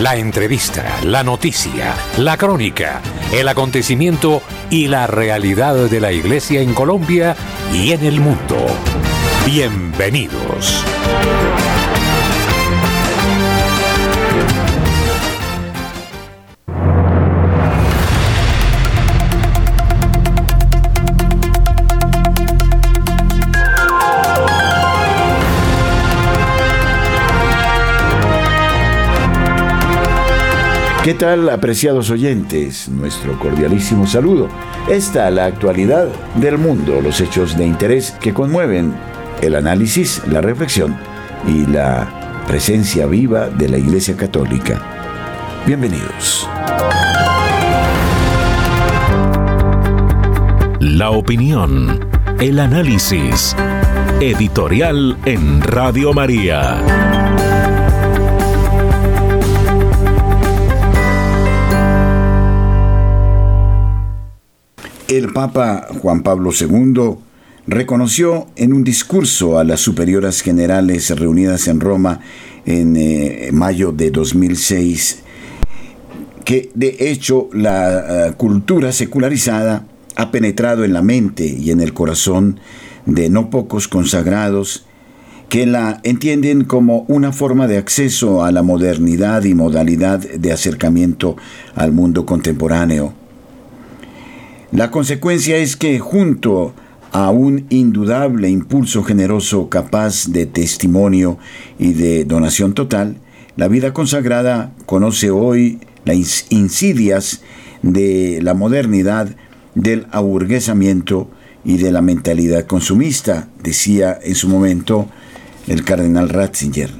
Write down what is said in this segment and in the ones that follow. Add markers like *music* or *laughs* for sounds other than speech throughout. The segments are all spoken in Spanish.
La entrevista, la noticia, la crónica, el acontecimiento y la realidad de la Iglesia en Colombia y en el mundo. Bienvenidos. ¿Qué tal, apreciados oyentes? Nuestro cordialísimo saludo. Esta la actualidad del mundo, los hechos de interés que conmueven, el análisis, la reflexión y la presencia viva de la Iglesia Católica. Bienvenidos. La opinión, el análisis. Editorial en Radio María. El Papa Juan Pablo II reconoció en un discurso a las superioras generales reunidas en Roma en eh, mayo de 2006 que de hecho la eh, cultura secularizada ha penetrado en la mente y en el corazón de no pocos consagrados que la entienden como una forma de acceso a la modernidad y modalidad de acercamiento al mundo contemporáneo. La consecuencia es que junto a un indudable impulso generoso capaz de testimonio y de donación total, la vida consagrada conoce hoy las insidias de la modernidad, del aburguesamiento y de la mentalidad consumista, decía en su momento el cardenal Ratzinger.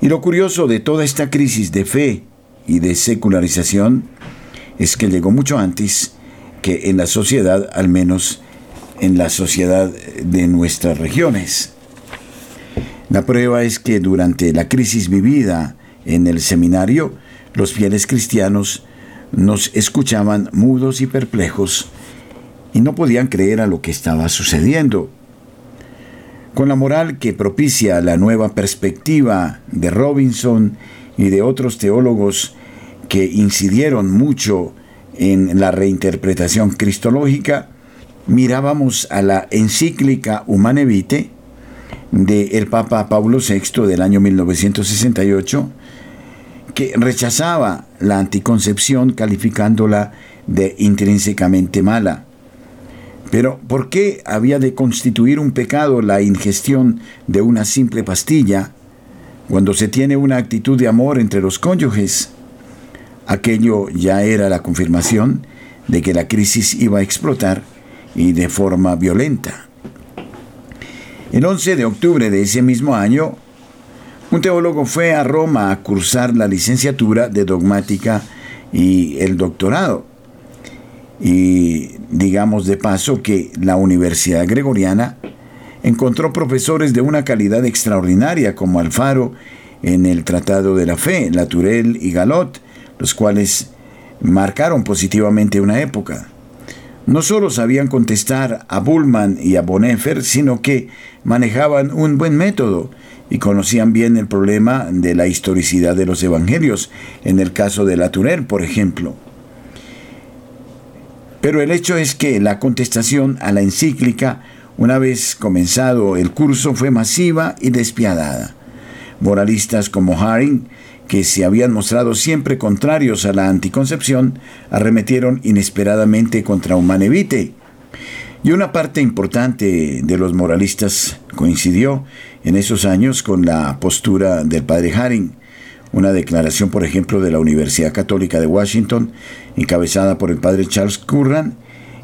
Y lo curioso de toda esta crisis de fe y de secularización es que llegó mucho antes que en la sociedad, al menos en la sociedad de nuestras regiones. La prueba es que durante la crisis vivida en el seminario, los fieles cristianos nos escuchaban mudos y perplejos y no podían creer a lo que estaba sucediendo. Con la moral que propicia la nueva perspectiva de Robinson y de otros teólogos que incidieron mucho en la reinterpretación cristológica, mirábamos a la encíclica Humane Vitae del Papa Pablo VI del año 1968, que rechazaba la anticoncepción calificándola de intrínsecamente mala. Pero ¿por qué había de constituir un pecado la ingestión de una simple pastilla cuando se tiene una actitud de amor entre los cónyuges? Aquello ya era la confirmación de que la crisis iba a explotar y de forma violenta. El 11 de octubre de ese mismo año, un teólogo fue a Roma a cursar la licenciatura de dogmática y el doctorado. Y digamos de paso que la Universidad Gregoriana encontró profesores de una calidad extraordinaria como Alfaro en el Tratado de la Fe, Laturel y Galot, los cuales marcaron positivamente una época. No solo sabían contestar a Bullman y a Bonhoeffer, sino que manejaban un buen método y conocían bien el problema de la historicidad de los evangelios, en el caso de Latourel, por ejemplo. Pero el hecho es que la contestación a la encíclica, una vez comenzado el curso, fue masiva y despiadada. Moralistas como Haring que se habían mostrado siempre contrarios a la anticoncepción, arremetieron inesperadamente contra Humanevite. Y una parte importante de los moralistas coincidió en esos años con la postura del padre Haring. Una declaración, por ejemplo, de la Universidad Católica de Washington, encabezada por el padre Charles Curran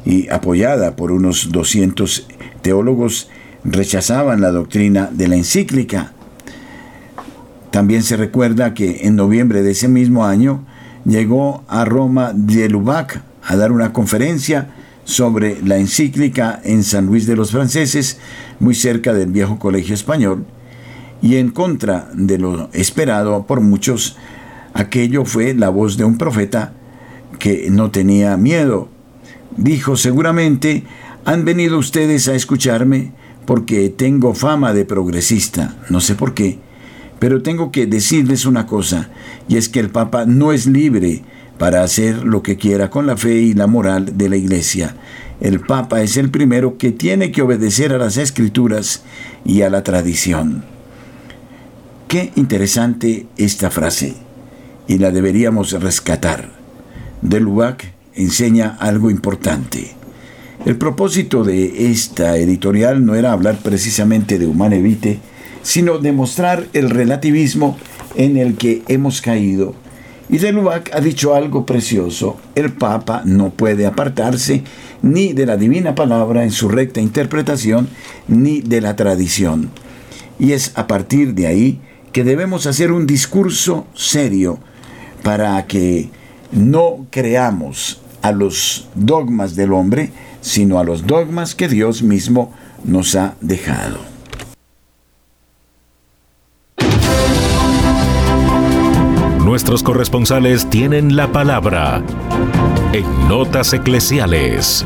y apoyada por unos 200 teólogos, rechazaban la doctrina de la encíclica también se recuerda que en noviembre de ese mismo año llegó a Roma de Lubac a dar una conferencia sobre la encíclica en San Luis de los Franceses, muy cerca del viejo colegio español, y en contra de lo esperado por muchos, aquello fue la voz de un profeta que no tenía miedo. Dijo, seguramente han venido ustedes a escucharme porque tengo fama de progresista, no sé por qué, Pero tengo que decirles una cosa, y es que el Papa no es libre para hacer lo que quiera con la fe y la moral de la Iglesia. El Papa es el primero que tiene que obedecer a las escrituras y a la tradición. Qué interesante esta frase, y la deberíamos rescatar. De Lubac enseña algo importante. El propósito de esta editorial no era hablar precisamente de Humane sino demostrar el relativismo en el que hemos caído. Y de Lubac ha dicho algo precioso. El Papa no puede apartarse ni de la divina palabra en su recta interpretación, ni de la tradición. Y es a partir de ahí que debemos hacer un discurso serio para que no creamos a los dogmas del hombre, sino a los dogmas que Dios mismo nos ha dejado. Nuestros corresponsales tienen la palabra en Notas Eclesiales.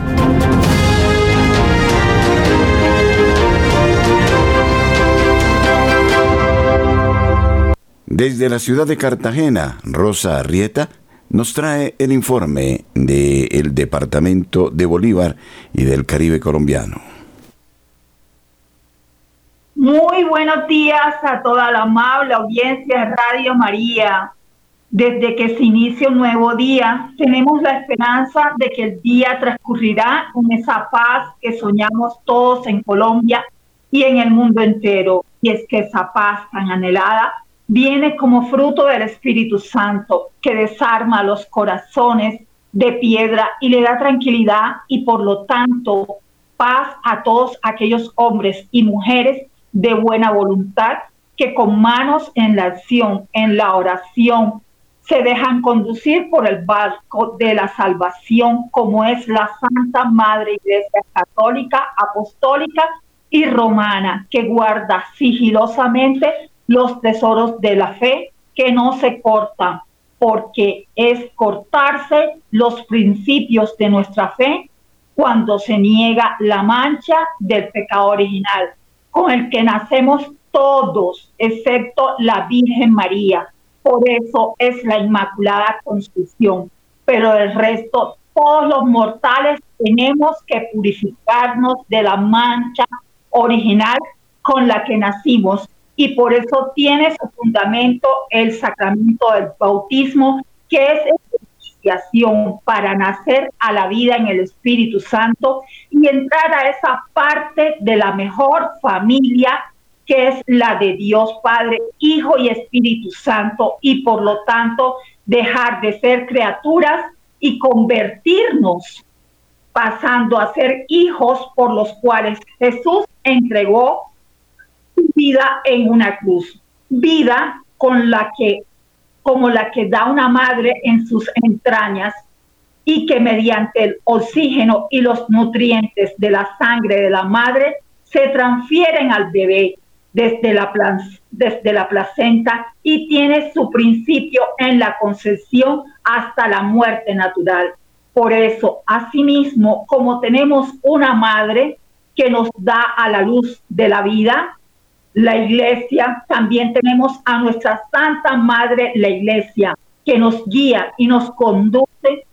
Desde la ciudad de Cartagena, Rosa Arrieta nos trae el informe del Departamento de Bolívar y del Caribe colombiano. Muy buenos días a toda la amable audiencia de Radio María. Desde que se inicia un nuevo día, tenemos la esperanza de que el día transcurrirá con esa paz que soñamos todos en Colombia y en el mundo entero. Y es que esa paz tan anhelada viene como fruto del Espíritu Santo que desarma los corazones de piedra y le da tranquilidad y por lo tanto paz a todos aquellos hombres y mujeres de buena voluntad que con manos en la acción, en la oración, se dejan conducir por el barco de la salvación como es la Santa Madre Iglesia Católica, Apostólica y Romana, que guarda sigilosamente los tesoros de la fe que no se cortan, porque es cortarse los principios de nuestra fe cuando se niega la mancha del pecado original, con el que nacemos todos, excepto la Virgen María. Por eso es la Inmaculada Concepción. Pero el resto, todos los mortales tenemos que purificarnos de la mancha original con la que nacimos y por eso tiene su fundamento el sacramento del bautismo, que es iniciación para nacer a la vida en el Espíritu Santo y entrar a esa parte de la mejor familia que es la de Dios Padre, Hijo y Espíritu Santo, y por lo tanto dejar de ser criaturas y convertirnos, pasando a ser hijos por los cuales Jesús entregó vida en una cruz, vida con la que, como la que da una madre en sus entrañas y que mediante el oxígeno y los nutrientes de la sangre de la madre se transfieren al bebé desde la, desde la placenta y tiene su principio en la concepción hasta la muerte natural. Por eso, asimismo, como tenemos una madre que nos da a la luz de la vida, la iglesia, también tenemos a nuestra Santa Madre, la iglesia, que nos guía y nos conduce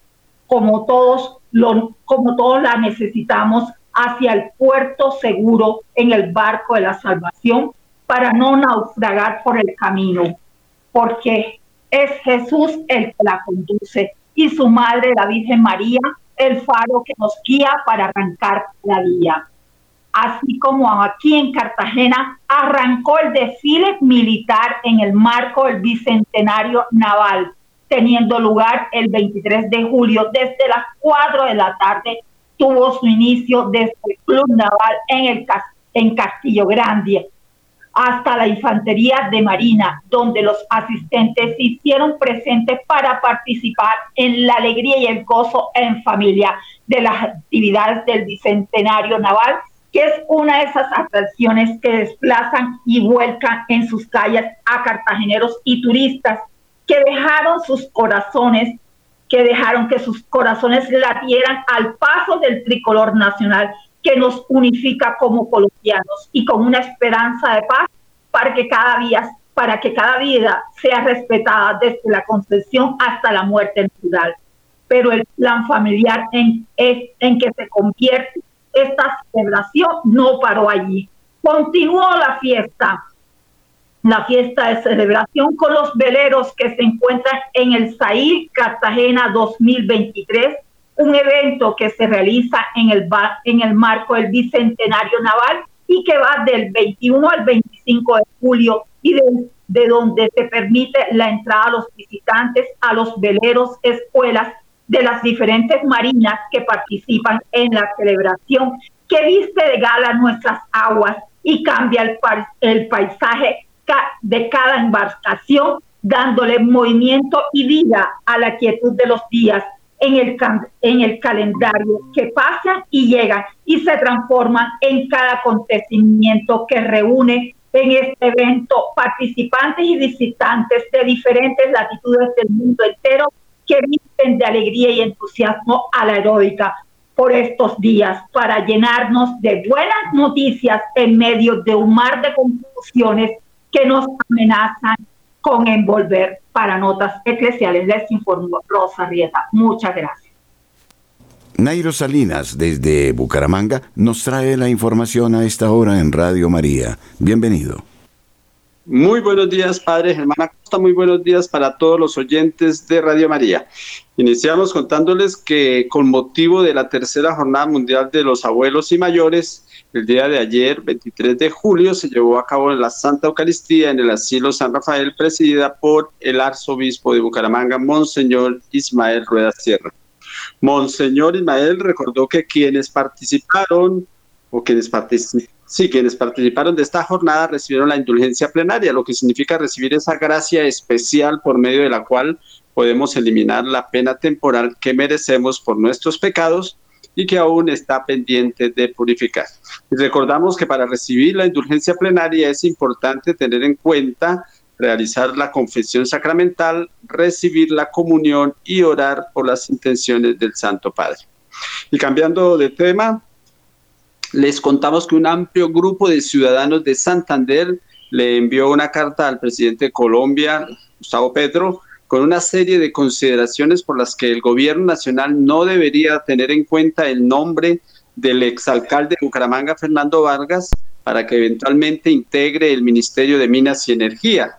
como todos, lo, como todos la necesitamos hacia el puerto seguro en el barco de la salvación para no naufragar por el camino, porque es Jesús el que la conduce y su madre, la Virgen María, el faro que nos guía para arrancar la vía así como aquí en Cartagena arrancó el desfile militar en el marco del Bicentenario Naval, teniendo lugar el 23 de julio desde las 4 de la tarde. Tuvo su inicio desde el Club Naval en, el, en Castillo Grande hasta la Infantería de Marina, donde los asistentes se hicieron presentes para participar en la alegría y el gozo en familia de las actividades del Bicentenario Naval que es una de esas atracciones que desplazan y vuelcan en sus calles a cartageneros y turistas que dejaron sus corazones, que dejaron que sus corazones latieran al paso del tricolor nacional que nos unifica como colombianos y con una esperanza de paz para que cada día, para que cada vida sea respetada desde la concepción hasta la muerte natural. Pero el plan familiar en, en que se convierte esta celebración no paró allí. Continuó la fiesta, la fiesta de celebración con los veleros que se encuentran en el SAIL Cartagena 2023, un evento que se realiza en el, en el marco del Bicentenario Naval y que va del 21 al 25 de julio y de, de donde se permite la entrada a los visitantes a los veleros, escuelas de las diferentes marinas que participan en la celebración, que viste de gala nuestras aguas y cambia el, el paisaje de cada embarcación, dándole movimiento y vida a la quietud de los días en el, en el calendario que pasan y llegan y se transforman en cada acontecimiento que reúne en este evento participantes y visitantes de diferentes latitudes del mundo entero que visten de alegría y entusiasmo a la heroica por estos días para llenarnos de buenas noticias en medio de un mar de confusiones que nos amenazan con envolver para notas eclesiales. Les informó Rosa Rieta. Muchas gracias. Nairo Salinas, desde Bucaramanga, nos trae la información a esta hora en Radio María. Bienvenido. Muy buenos días, Padre Germán Acosta. Muy buenos días para todos los oyentes de Radio María. Iniciamos contándoles que con motivo de la tercera jornada mundial de los abuelos y mayores, el día de ayer, 23 de julio, se llevó a cabo la Santa Eucaristía en el Asilo San Rafael, presidida por el arzobispo de Bucaramanga, Monseñor Ismael Rueda Sierra. Monseñor Ismael recordó que quienes participaron o quienes participaron Sí, quienes participaron de esta jornada recibieron la indulgencia plenaria, lo que significa recibir esa gracia especial por medio de la cual podemos eliminar la pena temporal que merecemos por nuestros pecados y que aún está pendiente de purificar. Y recordamos que para recibir la indulgencia plenaria es importante tener en cuenta realizar la confesión sacramental, recibir la comunión y orar por las intenciones del Santo Padre. Y cambiando de tema, les contamos que un amplio grupo de ciudadanos de Santander le envió una carta al presidente de Colombia, Gustavo Petro, con una serie de consideraciones por las que el gobierno nacional no debería tener en cuenta el nombre del exalcalde de Bucaramanga, Fernando Vargas, para que eventualmente integre el Ministerio de Minas y Energía.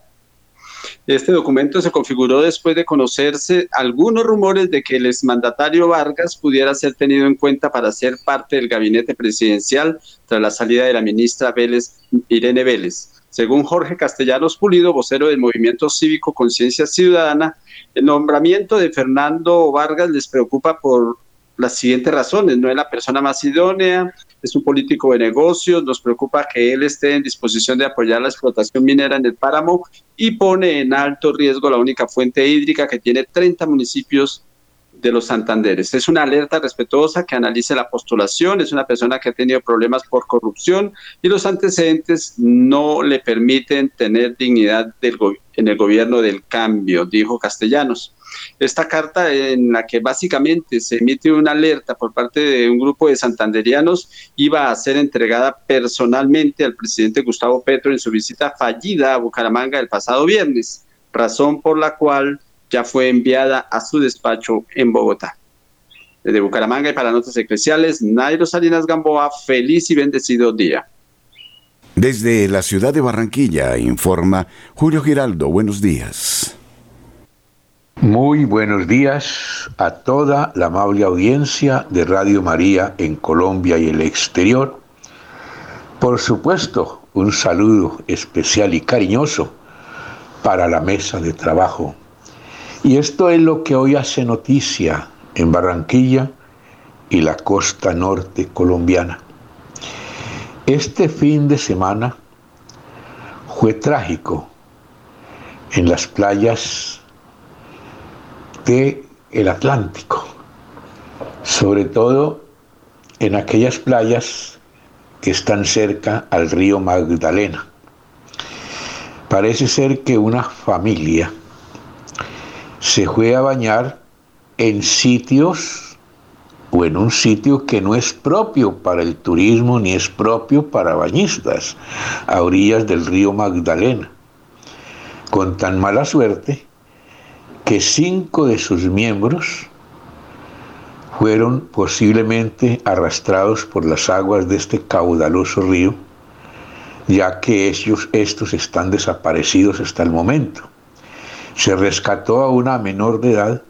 Este documento se configuró después de conocerse algunos rumores de que el exmandatario Vargas pudiera ser tenido en cuenta para ser parte del gabinete presidencial tras la salida de la ministra Vélez, Irene Vélez. Según Jorge Castellanos Pulido, vocero del Movimiento Cívico Conciencia Ciudadana, el nombramiento de Fernando Vargas les preocupa por las siguientes razones. No es la persona más idónea, es un político de negocios, nos preocupa que él esté en disposición de apoyar la explotación minera en el páramo y pone en alto riesgo la única fuente hídrica que tiene 30 municipios de los Santanderes. Es una alerta respetuosa que analice la postulación, es una persona que ha tenido problemas por corrupción y los antecedentes no le permiten tener dignidad en el gobierno del cambio, dijo Castellanos. Esta carta en la que básicamente se emite una alerta por parte de un grupo de santanderianos iba a ser entregada personalmente al presidente Gustavo Petro en su visita fallida a Bucaramanga el pasado viernes, razón por la cual ya fue enviada a su despacho en Bogotá. Desde Bucaramanga y para Notas Eclesiales, Nairo Salinas Gamboa, feliz y bendecido día. Desde la ciudad de Barranquilla, informa Julio Giraldo, buenos días. Muy buenos días a toda la amable audiencia de Radio María en Colombia y el exterior. Por supuesto, un saludo especial y cariñoso para la mesa de trabajo. Y esto es lo que hoy hace noticia en Barranquilla y la costa norte colombiana. Este fin de semana fue trágico en las playas el Atlántico, sobre todo en aquellas playas que están cerca al río Magdalena. Parece ser que una familia se fue a bañar en sitios o en un sitio que no es propio para el turismo ni es propio para bañistas, a orillas del río Magdalena. con tan mala suerte que cinco de sus miembros fueron posiblemente arrastrados por las aguas de este caudaloso río, ya que ellos, estos están desaparecidos hasta el momento. Se rescató a una menor de edad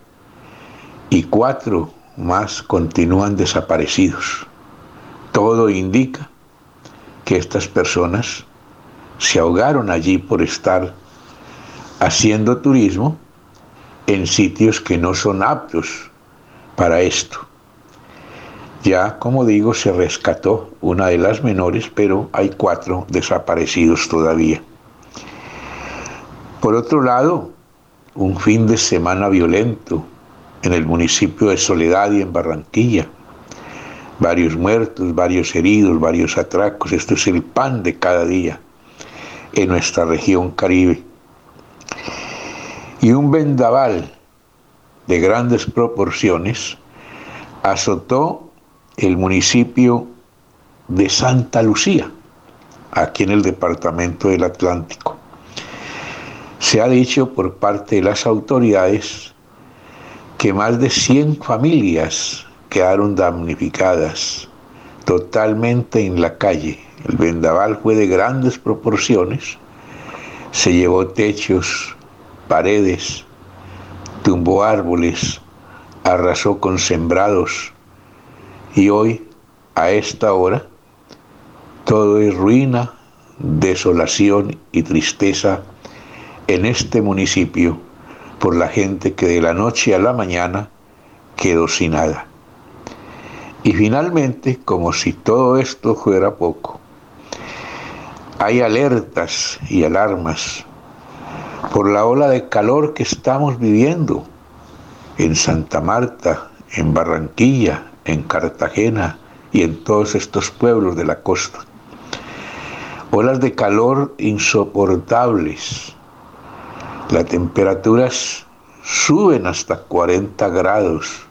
y cuatro más continúan desaparecidos. Todo indica que estas personas se ahogaron allí por estar haciendo turismo en sitios que no son aptos para esto. Ya, como digo, se rescató una de las menores, pero hay cuatro desaparecidos todavía. Por otro lado, un fin de semana violento en el municipio de Soledad y en Barranquilla. Varios muertos, varios heridos, varios atracos. Esto es el pan de cada día en nuestra región caribe. Y un vendaval de grandes proporciones azotó el municipio de Santa Lucía, aquí en el departamento del Atlántico. Se ha dicho por parte de las autoridades que más de 100 familias quedaron damnificadas totalmente en la calle. El vendaval fue de grandes proporciones, se llevó techos, paredes, tumbó árboles, arrasó con sembrados y hoy, a esta hora, todo es ruina, desolación y tristeza en este municipio por la gente que de la noche a la mañana quedó sin nada. Y finalmente, como si todo esto fuera poco, hay alertas y alarmas por la ola de calor que estamos viviendo en Santa Marta, en Barranquilla, en Cartagena y en todos estos pueblos de la costa. Olas de calor insoportables. Las temperaturas suben hasta 40 grados,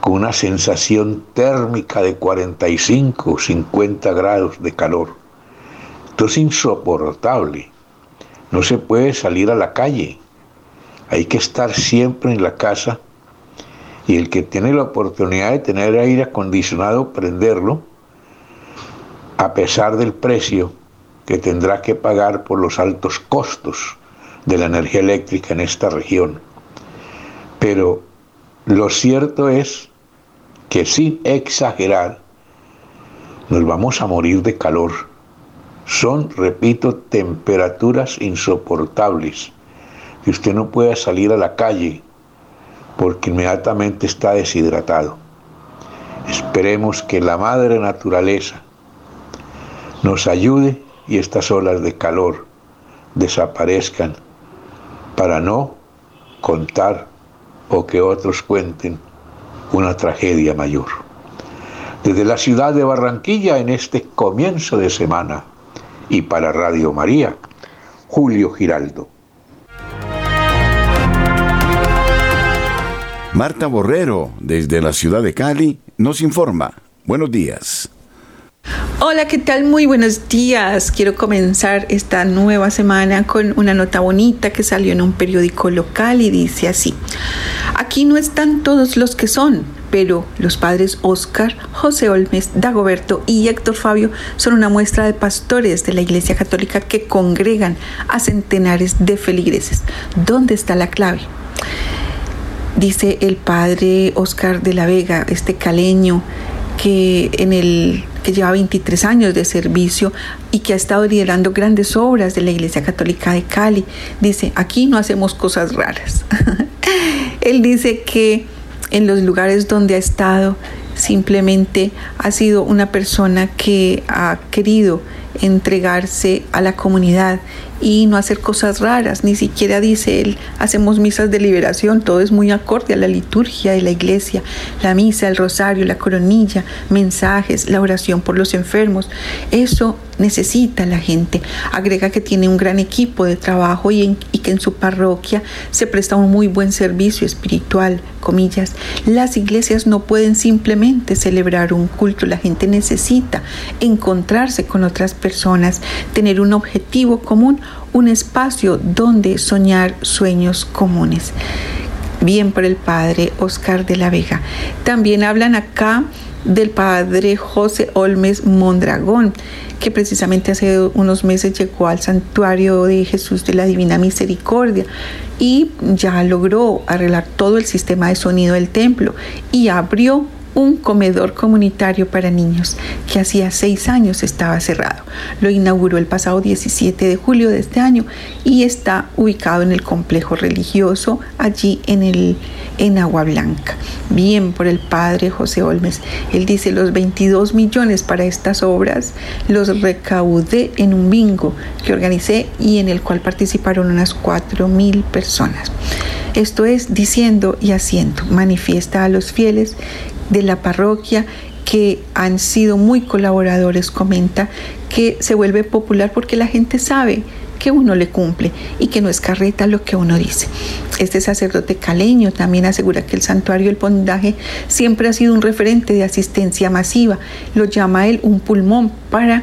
con una sensación térmica de 45 o 50 grados de calor. Esto es insoportable. No se puede salir a la calle. Hay que estar siempre en la casa y el que tiene la oportunidad de tener aire acondicionado, prenderlo, a pesar del precio que tendrá que pagar por los altos costos de la energía eléctrica en esta región. Pero lo cierto es que sin exagerar, nos vamos a morir de calor son, repito, temperaturas insoportables, que usted no puede salir a la calle porque inmediatamente está deshidratado. Esperemos que la madre naturaleza nos ayude y estas olas de calor desaparezcan para no contar o que otros cuenten una tragedia mayor. Desde la ciudad de Barranquilla en este comienzo de semana, y para Radio María, Julio Giraldo. Marta Borrero, desde la ciudad de Cali, nos informa. Buenos días. Hola, ¿qué tal? Muy buenos días. Quiero comenzar esta nueva semana con una nota bonita que salió en un periódico local y dice así. Aquí no están todos los que son, pero los padres Oscar, José Olmes, Dagoberto y Héctor Fabio son una muestra de pastores de la Iglesia Católica que congregan a centenares de feligreses. ¿Dónde está la clave? Dice el padre Oscar de la Vega, este caleño, que en el que lleva 23 años de servicio y que ha estado liderando grandes obras de la Iglesia Católica de Cali. Dice, aquí no hacemos cosas raras. *laughs* Él dice que en los lugares donde ha estado simplemente ha sido una persona que ha querido entregarse a la comunidad y no hacer cosas raras, ni siquiera dice él, hacemos misas de liberación, todo es muy acorde a la liturgia de la iglesia, la misa, el rosario, la coronilla, mensajes, la oración por los enfermos, eso necesita la gente. Agrega que tiene un gran equipo de trabajo y, que en su parroquia se presta un muy buen servicio espiritual, comillas. Las iglesias no pueden simplemente celebrar un culto, la gente necesita encontrarse con otras personas, tener un objetivo común un espacio donde soñar sueños comunes. Bien por el padre Oscar de la Vega. También hablan acá del padre José Olmes Mondragón, que precisamente hace unos meses llegó al santuario de Jesús de la Divina Misericordia y ya logró arreglar todo el sistema de sonido del templo y abrió un comedor comunitario para niños que hacía seis años estaba cerrado. Lo inauguró el pasado 17 de julio de este año y está ubicado en el complejo religioso allí en, el, en Agua Blanca. Bien por el padre José Olmes. Él dice los 22 millones para estas obras los recaudé en un bingo que organicé y en el cual participaron unas 4 mil personas. Esto es diciendo y haciendo. Manifiesta a los fieles de la parroquia que han sido muy colaboradores, comenta que se vuelve popular porque la gente sabe que uno le cumple y que no es carreta lo que uno dice. Este sacerdote caleño también asegura que el santuario del Pondaje siempre ha sido un referente de asistencia masiva. Lo llama él un pulmón para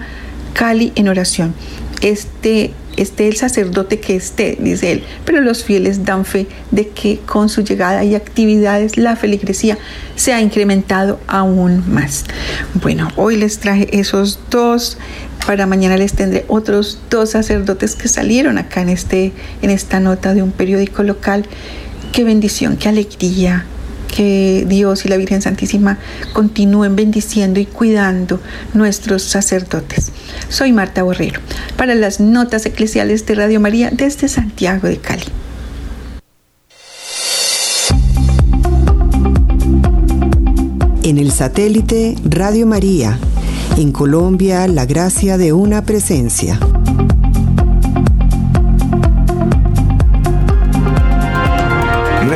Cali en oración. Este esté el sacerdote que esté, dice él, pero los fieles dan fe de que con su llegada y actividades la feligresía se ha incrementado aún más. Bueno, hoy les traje esos dos, para mañana les tendré otros dos sacerdotes que salieron acá en, este, en esta nota de un periódico local. Qué bendición, qué alegría, que Dios y la Virgen Santísima continúen bendiciendo y cuidando nuestros sacerdotes. Soy Marta Borrero, para las notas eclesiales de Radio María desde Santiago de Cali. En el satélite Radio María, en Colombia, la gracia de una presencia.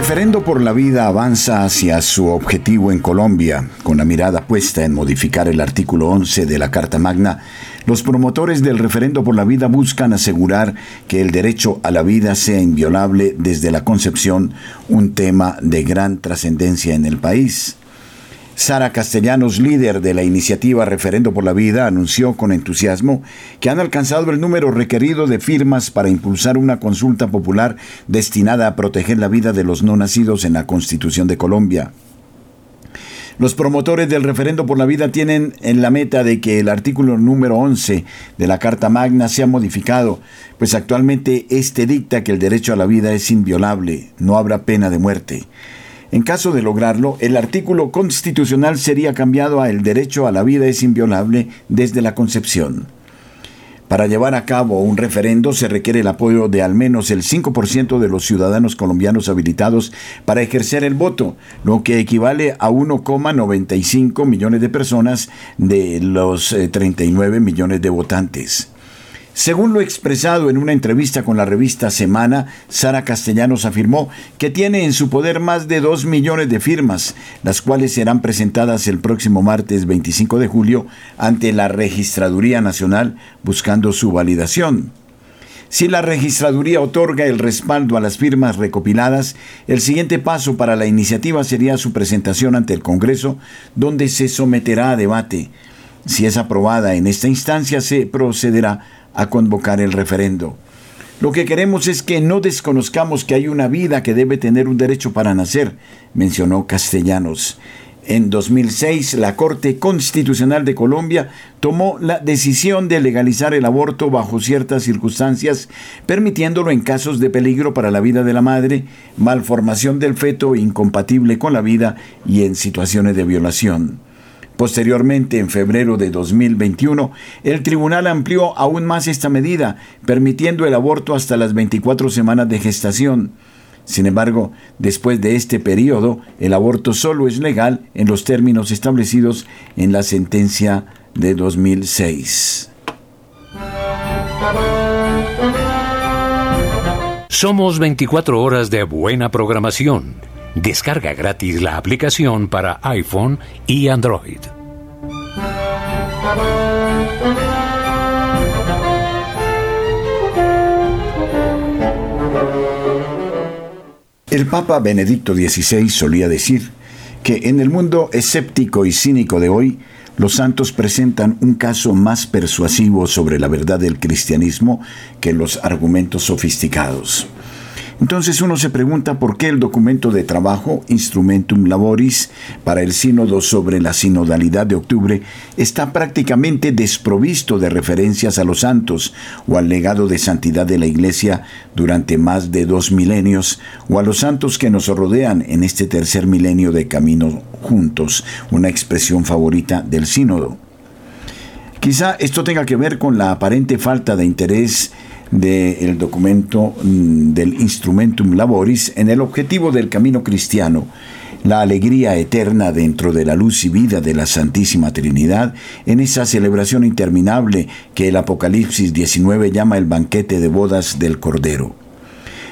Referendo por la vida avanza hacia su objetivo en Colombia, con la mirada puesta en modificar el artículo 11 de la Carta Magna. Los promotores del referendo por la vida buscan asegurar que el derecho a la vida sea inviolable desde la concepción, un tema de gran trascendencia en el país. Sara Castellanos, líder de la iniciativa Referendo por la Vida, anunció con entusiasmo que han alcanzado el número requerido de firmas para impulsar una consulta popular destinada a proteger la vida de los no nacidos en la Constitución de Colombia. Los promotores del referendo por la vida tienen en la meta de que el artículo número 11 de la Carta Magna sea modificado, pues actualmente este dicta que el derecho a la vida es inviolable, no habrá pena de muerte. En caso de lograrlo, el artículo constitucional sería cambiado a el derecho a la vida es inviolable desde la concepción. Para llevar a cabo un referendo se requiere el apoyo de al menos el 5% de los ciudadanos colombianos habilitados para ejercer el voto, lo que equivale a 1,95 millones de personas de los 39 eh, millones de votantes. Según lo expresado en una entrevista con la revista Semana, Sara Castellanos afirmó que tiene en su poder más de 2 millones de firmas, las cuales serán presentadas el próximo martes 25 de julio ante la Registraduría Nacional buscando su validación. Si la registraduría otorga el respaldo a las firmas recopiladas, el siguiente paso para la iniciativa sería su presentación ante el Congreso, donde se someterá a debate. Si es aprobada en esta instancia, se procederá a convocar el referendo. Lo que queremos es que no desconozcamos que hay una vida que debe tener un derecho para nacer, mencionó Castellanos. En 2006, la Corte Constitucional de Colombia tomó la decisión de legalizar el aborto bajo ciertas circunstancias, permitiéndolo en casos de peligro para la vida de la madre, malformación del feto incompatible con la vida y en situaciones de violación. Posteriormente, en febrero de 2021, el tribunal amplió aún más esta medida, permitiendo el aborto hasta las 24 semanas de gestación. Sin embargo, después de este periodo, el aborto solo es legal en los términos establecidos en la sentencia de 2006. Somos 24 horas de buena programación Descarga gratis la aplicación para iPhone y Android. El Papa Benedicto XVI solía decir que en el mundo escéptico y cínico de hoy, los santos presentan un caso más persuasivo sobre la verdad del cristianismo que los argumentos sofisticados. Entonces uno se pregunta por qué el documento de trabajo Instrumentum Laboris para el sínodo sobre la sinodalidad de octubre está prácticamente desprovisto de referencias a los santos o al legado de santidad de la Iglesia durante más de dos milenios o a los santos que nos rodean en este tercer milenio de camino juntos, una expresión favorita del sínodo. Quizá esto tenga que ver con la aparente falta de interés del documento mm, del Instrumentum Laboris en el objetivo del camino cristiano, la alegría eterna dentro de la luz y vida de la Santísima Trinidad, en esa celebración interminable que el Apocalipsis 19 llama el banquete de bodas del Cordero.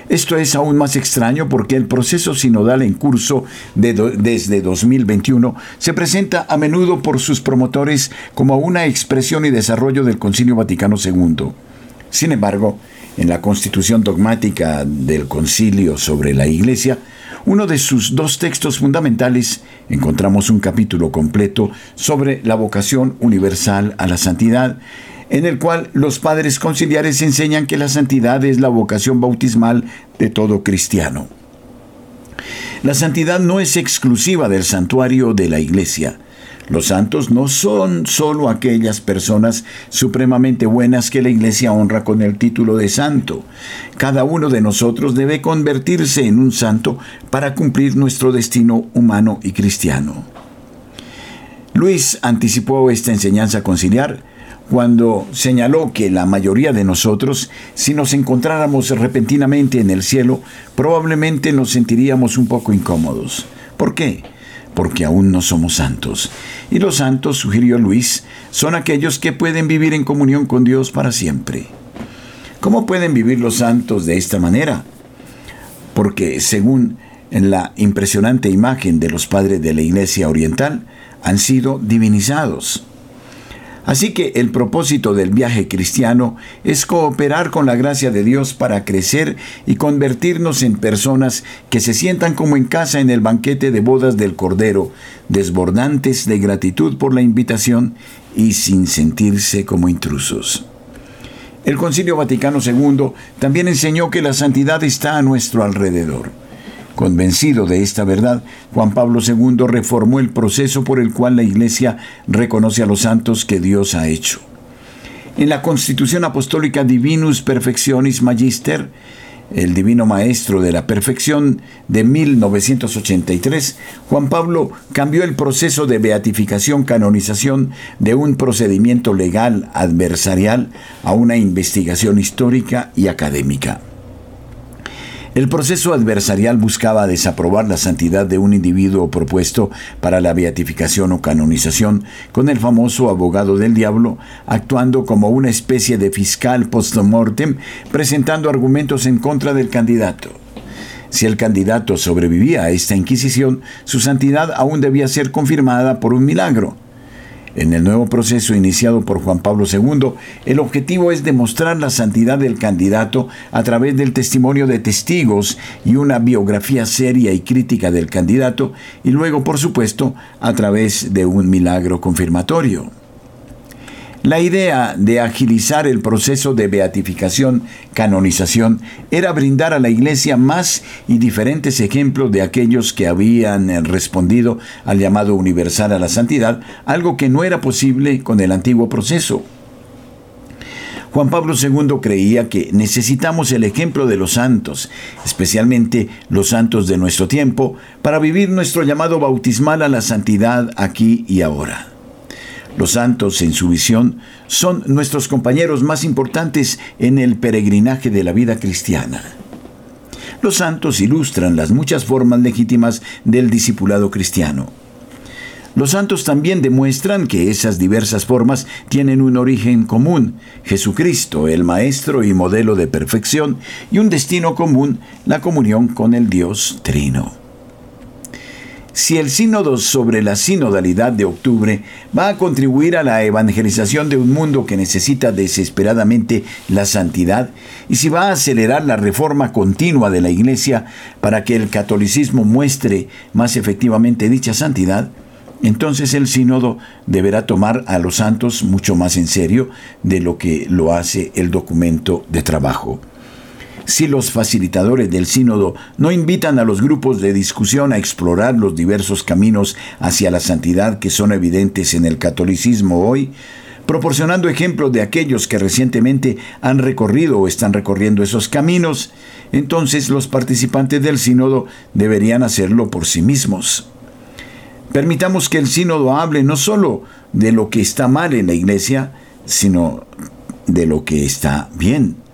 Esto es aún más extraño porque el proceso sinodal en curso desde 2021 se presenta a menudo por sus promotores como una expresión y desarrollo del Concilio Vaticano II. Sin embargo, en la constitución dogmática del concilio sobre la Iglesia, uno de sus dos textos fundamentales, encontramos un capítulo completo sobre la vocación universal a la santidad, en el cual los padres conciliares enseñan que la santidad es la vocación bautismal de todo cristiano. La santidad no es exclusiva del santuario de la Iglesia, los santos no son solo aquellas personas supremamente buenas que la Iglesia honra con el título de santo. Cada uno de nosotros debe convertirse en un santo para cumplir nuestro destino humano y cristiano. Luis anticipó esta enseñanza conciliar cuando señaló que la mayoría de nosotros, si nos encontráramos repentinamente en el cielo, probablemente nos sentiríamos un poco incómodos. ¿Por qué? porque aún no somos santos. Y los santos, sugirió Luis, son aquellos que pueden vivir en comunión con Dios para siempre. ¿Cómo pueden vivir los santos de esta manera? Porque según la impresionante imagen de los padres de la Iglesia Oriental, han sido divinizados. Así que el propósito del viaje cristiano es cooperar con la gracia de Dios para crecer y convertirnos en personas que se sientan como en casa en el banquete de bodas del Cordero, desbordantes de gratitud por la invitación y sin sentirse como intrusos. El Concilio Vaticano II también enseñó que la santidad está a nuestro alrededor. Convencido de esta verdad, Juan Pablo II reformó el proceso por el cual la Iglesia reconoce a los santos que Dios ha hecho. En la Constitución Apostólica Divinus Perfectionis Magister, el Divino Maestro de la Perfección de 1983, Juan Pablo cambió el proceso de beatificación canonización de un procedimiento legal adversarial a una investigación histórica y académica. El proceso adversarial buscaba desaprobar la santidad de un individuo propuesto para la beatificación o canonización, con el famoso abogado del diablo actuando como una especie de fiscal post-mortem, presentando argumentos en contra del candidato. Si el candidato sobrevivía a esta inquisición, su santidad aún debía ser confirmada por un milagro. En el nuevo proceso iniciado por Juan Pablo II, el objetivo es demostrar la santidad del candidato a través del testimonio de testigos y una biografía seria y crítica del candidato, y luego, por supuesto, a través de un milagro confirmatorio. La idea de agilizar el proceso de beatificación, canonización, era brindar a la Iglesia más y diferentes ejemplos de aquellos que habían respondido al llamado universal a la santidad, algo que no era posible con el antiguo proceso. Juan Pablo II creía que necesitamos el ejemplo de los santos, especialmente los santos de nuestro tiempo, para vivir nuestro llamado bautismal a la santidad aquí y ahora. Los santos, en su visión, son nuestros compañeros más importantes en el peregrinaje de la vida cristiana. Los santos ilustran las muchas formas legítimas del discipulado cristiano. Los santos también demuestran que esas diversas formas tienen un origen común, Jesucristo, el Maestro y modelo de perfección, y un destino común, la comunión con el Dios Trino. Si el sínodo sobre la sinodalidad de octubre va a contribuir a la evangelización de un mundo que necesita desesperadamente la santidad, y si va a acelerar la reforma continua de la Iglesia para que el catolicismo muestre más efectivamente dicha santidad, entonces el sínodo deberá tomar a los santos mucho más en serio de lo que lo hace el documento de trabajo. Si los facilitadores del sínodo no invitan a los grupos de discusión a explorar los diversos caminos hacia la santidad que son evidentes en el catolicismo hoy, proporcionando ejemplos de aquellos que recientemente han recorrido o están recorriendo esos caminos, entonces los participantes del sínodo deberían hacerlo por sí mismos. Permitamos que el sínodo hable no solo de lo que está mal en la iglesia, sino de lo que está bien.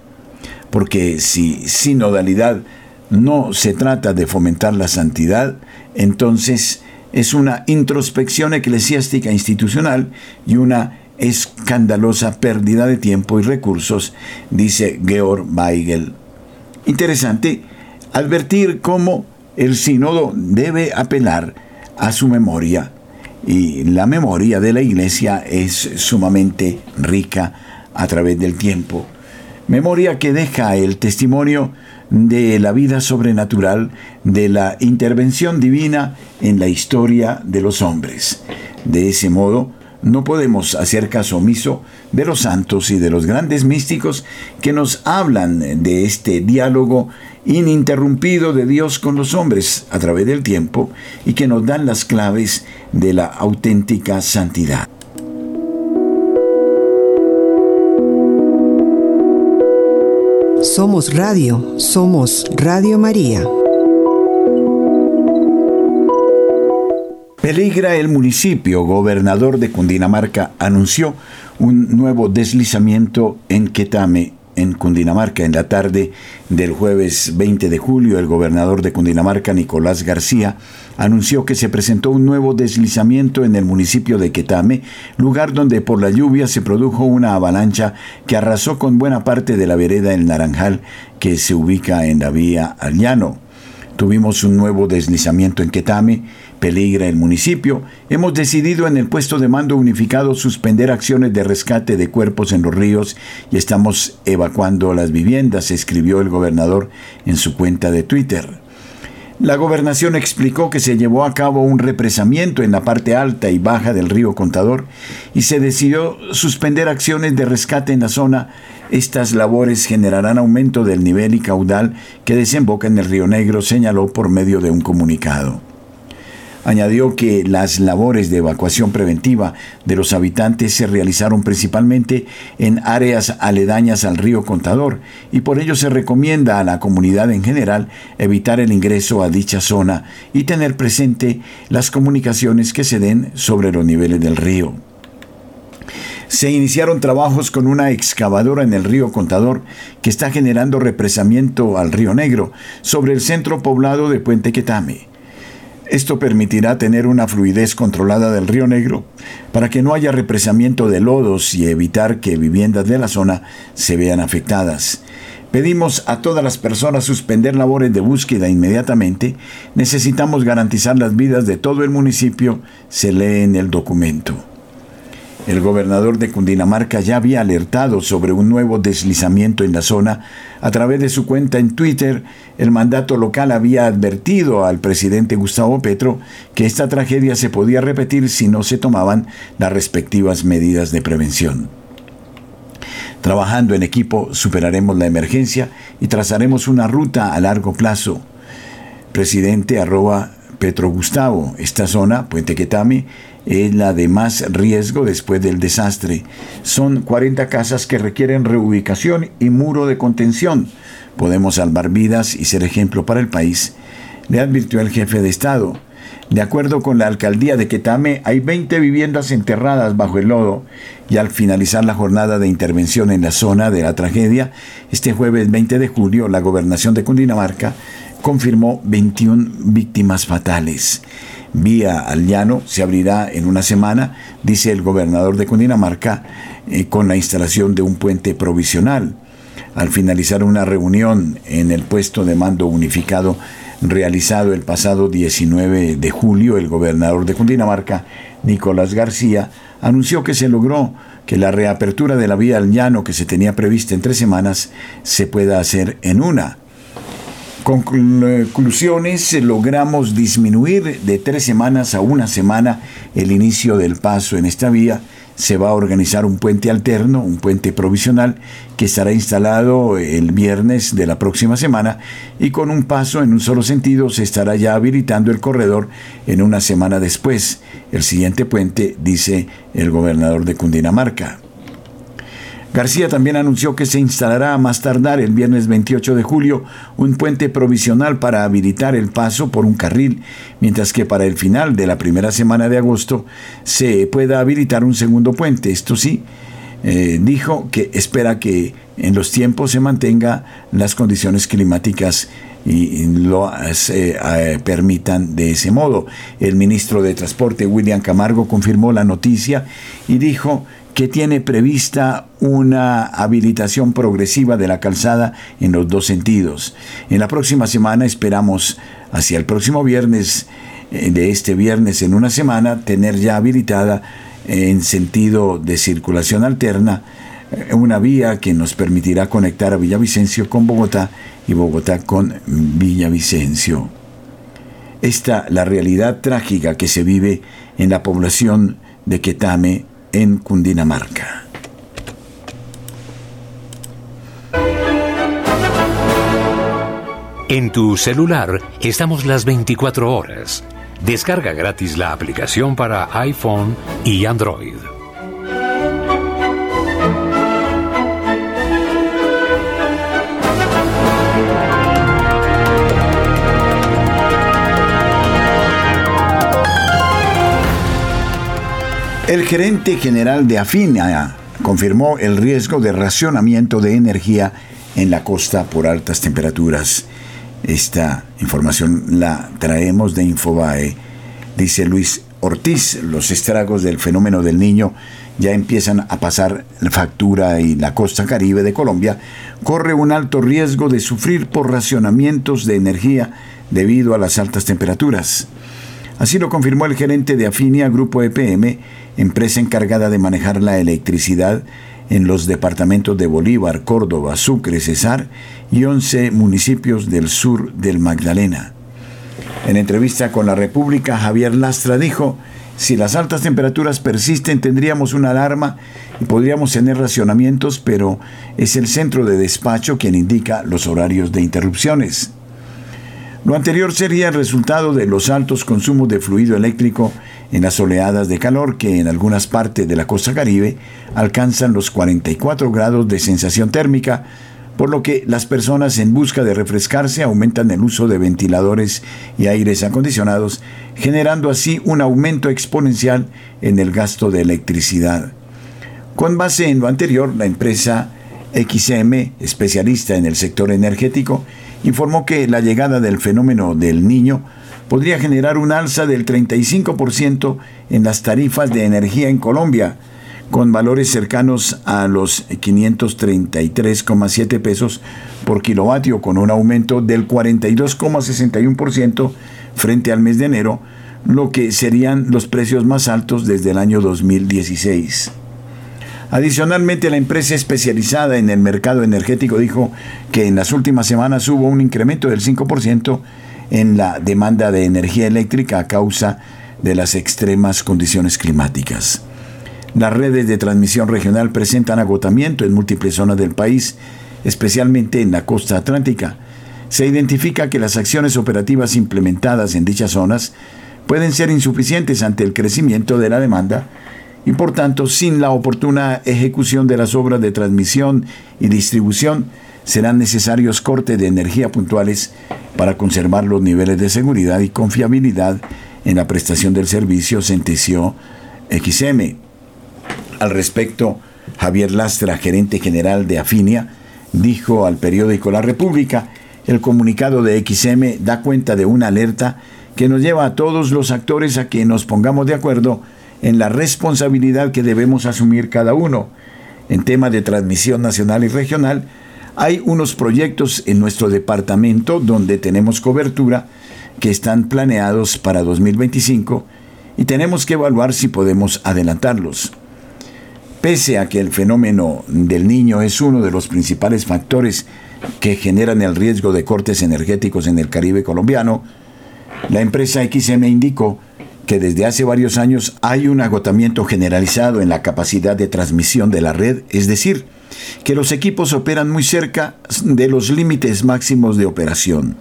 Porque si sinodalidad no se trata de fomentar la santidad, entonces es una introspección eclesiástica institucional y una escandalosa pérdida de tiempo y recursos, dice Georg Weigel. Interesante advertir cómo el sínodo debe apelar a su memoria y la memoria de la iglesia es sumamente rica a través del tiempo. Memoria que deja el testimonio de la vida sobrenatural, de la intervención divina en la historia de los hombres. De ese modo, no podemos hacer caso omiso de los santos y de los grandes místicos que nos hablan de este diálogo ininterrumpido de Dios con los hombres a través del tiempo y que nos dan las claves de la auténtica santidad. Somos Radio, somos Radio María. Peligra el municipio, gobernador de Cundinamarca anunció un nuevo deslizamiento en Quetame, en Cundinamarca. En la tarde del jueves 20 de julio, el gobernador de Cundinamarca, Nicolás García, anunció que se presentó un nuevo deslizamiento en el municipio de Quetame, lugar donde por la lluvia se produjo una avalancha que arrasó con buena parte de la vereda El Naranjal que se ubica en la vía al llano. Tuvimos un nuevo deslizamiento en Quetame, peligra el municipio. Hemos decidido en el puesto de mando unificado suspender acciones de rescate de cuerpos en los ríos y estamos evacuando las viviendas, escribió el gobernador en su cuenta de Twitter. La gobernación explicó que se llevó a cabo un represamiento en la parte alta y baja del río Contador y se decidió suspender acciones de rescate en la zona estas labores generarán aumento del nivel y caudal que desemboca en el Río Negro, señaló por medio de un comunicado. Añadió que las labores de evacuación preventiva de los habitantes se realizaron principalmente en áreas aledañas al río Contador y por ello se recomienda a la comunidad en general evitar el ingreso a dicha zona y tener presente las comunicaciones que se den sobre los niveles del río se iniciaron trabajos con una excavadora en el río Contador que está generando represamiento al río Negro sobre el centro poblado de Puente Quetame. Esto permitirá tener una fluidez controlada del río Negro para que no haya represamiento de lodos y evitar que viviendas de la zona se vean afectadas. Pedimos a todas las personas suspender labores de búsqueda inmediatamente. Necesitamos garantizar las vidas de todo el municipio, se lee en el documento. El gobernador de Cundinamarca ya había alertado sobre un nuevo deslizamiento en la zona. A través de su cuenta en Twitter, el mandato local había advertido al presidente Gustavo Petro que esta tragedia se podía repetir si no se tomaban las respectivas medidas de prevención. Trabajando en equipo superaremos la emergencia y trazaremos una ruta a largo plazo. Presidente arroba Petro Gustavo, esta zona, Puente Quetame, es la de más riesgo después del desastre. Son 40 casas que requieren reubicación y muro de contención. Podemos salvar vidas y ser ejemplo para el país, le advirtió el jefe de Estado. De acuerdo con la alcaldía de Quetame, hay 20 viviendas enterradas bajo el lodo y al finalizar la jornada de intervención en la zona de la tragedia, este jueves 20 de julio, la gobernación de Cundinamarca confirmó 21 víctimas fatales vía al llano se abrirá en una semana, dice el gobernador de Cundinamarca, eh, con la instalación de un puente provisional. Al finalizar una reunión en el puesto de mando unificado realizado el pasado 19 de julio, el gobernador de Cundinamarca, Nicolás García, anunció que se logró que la reapertura de la vía al llano que se tenía prevista en tres semanas se pueda hacer en una Conclusiones, logramos disminuir de tres semanas a una semana el inicio del paso en esta vía. Se va a organizar un puente alterno, un puente provisional, que estará instalado el viernes de la próxima semana y con un paso en un solo sentido se estará ya habilitando el corredor en una semana después. El siguiente puente, dice el gobernador de Cundinamarca. García también anunció que se instalará a más tardar el viernes 28 de julio un puente provisional para habilitar el paso por un carril, mientras que para el final de la primera semana de agosto se pueda habilitar un segundo puente. Esto sí, eh, dijo que espera que en los tiempos se mantenga las condiciones climáticas y lo eh, permitan de ese modo. El ministro de Transporte, William Camargo, confirmó la noticia y dijo que tiene prevista una habilitación progresiva de la calzada en los dos sentidos. En la próxima semana esperamos, hacia el próximo viernes, eh, de este viernes en una semana, tener ya habilitada en sentido de circulación alterna eh, una vía que nos permitirá conectar a Villavicencio con Bogotá y Bogotá con Villavicencio. Esta la realidad trágica que se vive en la población de Quetame en Cundinamarca. En tu celular estamos las 24 horas. Descarga gratis la aplicación para iPhone y Android. El gerente general de Afina confirmó el riesgo de racionamiento de energía en la costa por altas temperaturas. Esta información la traemos de Infobae. Dice Luis Ortiz, los estragos del fenómeno del niño ya empiezan a pasar factura y la costa caribe de Colombia corre un alto riesgo de sufrir por racionamientos de energía debido a las altas temperaturas. Así lo confirmó el gerente de Afinia Grupo EPM, empresa encargada de manejar la electricidad en los departamentos de Bolívar, Córdoba, Sucre, Cesar y 11 municipios del sur del Magdalena. En entrevista con la República, Javier Lastra dijo, si las altas temperaturas persisten tendríamos una alarma y podríamos tener racionamientos, pero es el centro de despacho quien indica los horarios de interrupciones. Lo anterior sería el resultado de los altos consumos de fluido eléctrico en las oleadas de calor que en algunas partes de la costa caribe alcanzan los 44 grados de sensación térmica, por lo que las personas en busca de refrescarse aumentan el uso de ventiladores y aires acondicionados, generando así un aumento exponencial en el gasto de electricidad. Con base en lo anterior, la empresa XM, especialista en el sector energético, informó que la llegada del fenómeno del niño podría generar un alza del 35% en las tarifas de energía en Colombia, con valores cercanos a los 533,7 pesos por kilovatio, con un aumento del 42,61% frente al mes de enero, lo que serían los precios más altos desde el año 2016. Adicionalmente, la empresa especializada en el mercado energético dijo que en las últimas semanas hubo un incremento del 5% en la demanda de energía eléctrica a causa de las extremas condiciones climáticas. Las redes de transmisión regional presentan agotamiento en múltiples zonas del país, especialmente en la costa atlántica. Se identifica que las acciones operativas implementadas en dichas zonas pueden ser insuficientes ante el crecimiento de la demanda y por tanto sin la oportuna ejecución de las obras de transmisión y distribución serán necesarios cortes de energía puntuales para conservar los niveles de seguridad y confiabilidad en la prestación del servicio, sentenció XM. Al respecto, Javier Lastra, gerente general de Afinia, dijo al periódico La República, el comunicado de XM da cuenta de una alerta que nos lleva a todos los actores a que nos pongamos de acuerdo en la responsabilidad que debemos asumir cada uno. En tema de transmisión nacional y regional, hay unos proyectos en nuestro departamento donde tenemos cobertura que están planeados para 2025 y tenemos que evaluar si podemos adelantarlos. Pese a que el fenómeno del niño es uno de los principales factores que generan el riesgo de cortes energéticos en el Caribe colombiano, la empresa XM indicó que desde hace varios años hay un agotamiento generalizado en la capacidad de transmisión de la red, es decir, que los equipos operan muy cerca de los límites máximos de operación.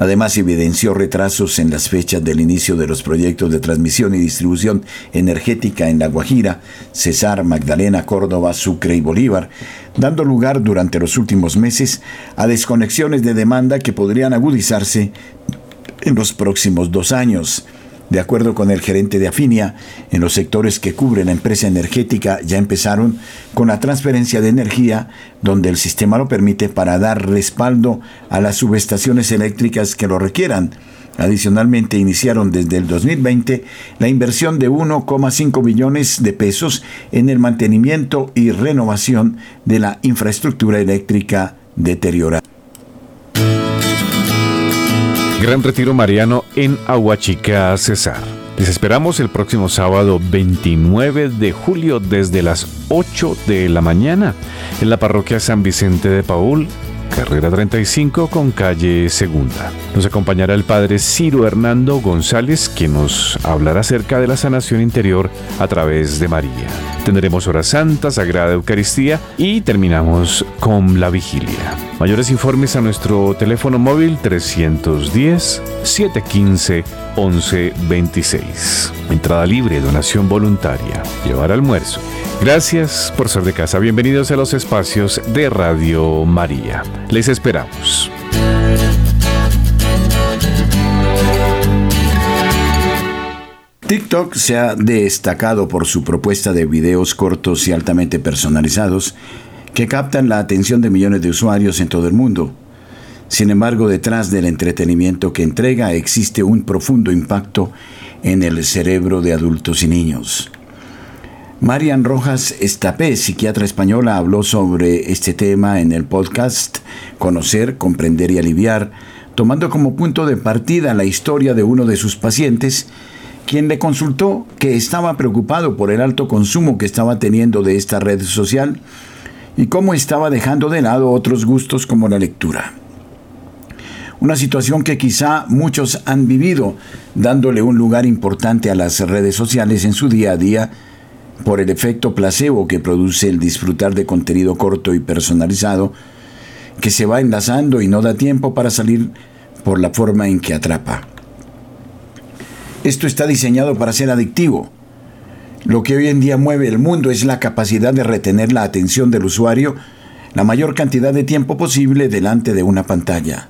Además, evidenció retrasos en las fechas del inicio de los proyectos de transmisión y distribución energética en La Guajira, Cesar, Magdalena, Córdoba, Sucre y Bolívar, dando lugar durante los últimos meses a desconexiones de demanda que podrían agudizarse en los próximos dos años. De acuerdo con el gerente de Afinia, en los sectores que cubre la empresa energética ya empezaron con la transferencia de energía, donde el sistema lo permite para dar respaldo a las subestaciones eléctricas que lo requieran. Adicionalmente, iniciaron desde el 2020 la inversión de 1,5 billones de pesos en el mantenimiento y renovación de la infraestructura eléctrica deteriorada. Gran Retiro Mariano en Aguachica, Cesar. Les esperamos el próximo sábado 29 de julio desde las 8 de la mañana en la parroquia San Vicente de Paul, carrera 35 con calle Segunda. Nos acompañará el padre Ciro Hernando González, quien nos hablará acerca de la sanación interior a través de María. Tendremos hora santa, sagrada Eucaristía y terminamos con la vigilia. Mayores informes a nuestro teléfono móvil 310-715-1126. Entrada libre, donación voluntaria, llevar almuerzo. Gracias por ser de casa. Bienvenidos a los espacios de Radio María. Les esperamos. TikTok se ha destacado por su propuesta de videos cortos y altamente personalizados que captan la atención de millones de usuarios en todo el mundo. Sin embargo, detrás del entretenimiento que entrega existe un profundo impacto en el cerebro de adultos y niños. Marian Rojas Estapé, psiquiatra española, habló sobre este tema en el podcast Conocer, Comprender y Aliviar, tomando como punto de partida la historia de uno de sus pacientes, quien le consultó que estaba preocupado por el alto consumo que estaba teniendo de esta red social y cómo estaba dejando de lado otros gustos como la lectura. Una situación que quizá muchos han vivido, dándole un lugar importante a las redes sociales en su día a día por el efecto placebo que produce el disfrutar de contenido corto y personalizado, que se va enlazando y no da tiempo para salir por la forma en que atrapa. Esto está diseñado para ser adictivo, lo que hoy en día mueve el mundo es la capacidad de retener la atención del usuario la mayor cantidad de tiempo posible delante de una pantalla.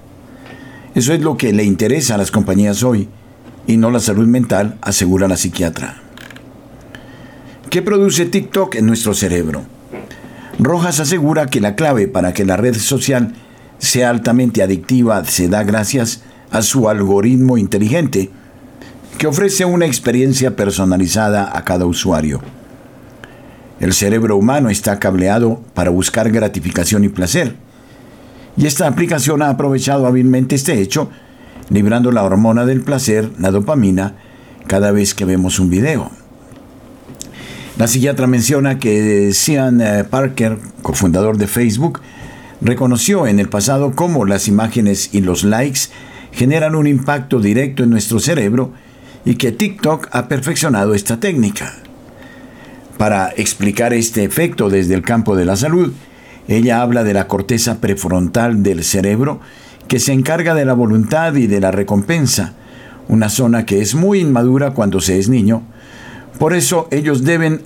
Eso es lo que le interesa a las compañías hoy y no la salud mental, asegura la psiquiatra. ¿Qué produce TikTok en nuestro cerebro? Rojas asegura que la clave para que la red social sea altamente adictiva se da gracias a su algoritmo inteligente que ofrece una experiencia personalizada a cada usuario. El cerebro humano está cableado para buscar gratificación y placer, y esta aplicación ha aprovechado hábilmente este hecho, librando la hormona del placer, la dopamina, cada vez que vemos un video. La psiquiatra menciona que Sean eh, Parker, cofundador de Facebook, reconoció en el pasado cómo las imágenes y los likes generan un impacto directo en nuestro cerebro y que TikTok ha perfeccionado esta técnica. Para explicar este efecto desde el campo de la salud, ella habla de la corteza prefrontal del cerebro que se encarga de la voluntad y de la recompensa, una zona que es muy inmadura cuando se es niño. Por eso ellos deben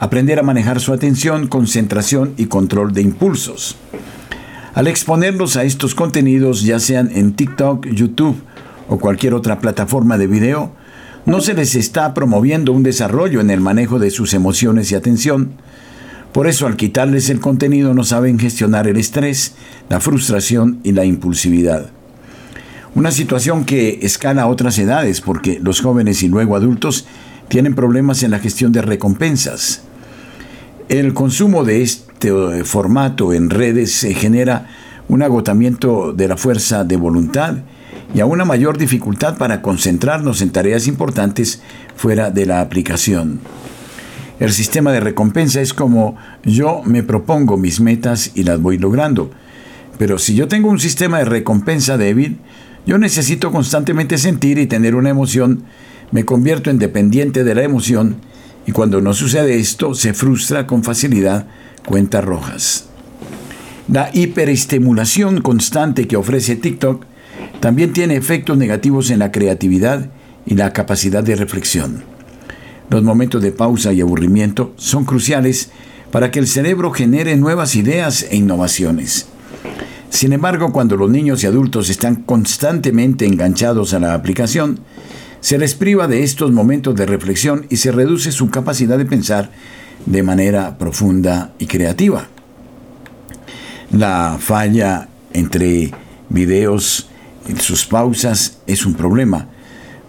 aprender a manejar su atención, concentración y control de impulsos. Al exponerlos a estos contenidos, ya sean en TikTok, YouTube o cualquier otra plataforma de video, no se les está promoviendo un desarrollo en el manejo de sus emociones y atención. Por eso al quitarles el contenido no saben gestionar el estrés, la frustración y la impulsividad. Una situación que escala a otras edades porque los jóvenes y luego adultos tienen problemas en la gestión de recompensas. El consumo de este eh, formato en redes genera un agotamiento de la fuerza de voluntad y a una mayor dificultad para concentrarnos en tareas importantes fuera de la aplicación. El sistema de recompensa es como yo me propongo mis metas y las voy logrando, Pero si yo tengo un sistema de recompensa débil, yo necesito constantemente sentir y tener una emoción, me convierto en dependiente de la emoción y cuando no sucede esto se frustra con facilidad cuentas rojas. La hiperestimulación constante que ofrece TikTok también tiene efectos negativos en la creatividad y la capacidad de reflexión. Los momentos de pausa y aburrimiento son cruciales para que el cerebro genere nuevas ideas e innovaciones. Sin embargo, cuando los niños y adultos están constantemente enganchados a la aplicación, se les priva de estos momentos de reflexión y se reduce su capacidad de pensar de manera profunda y creativa. La falla entre videos y sus pausas es un problema,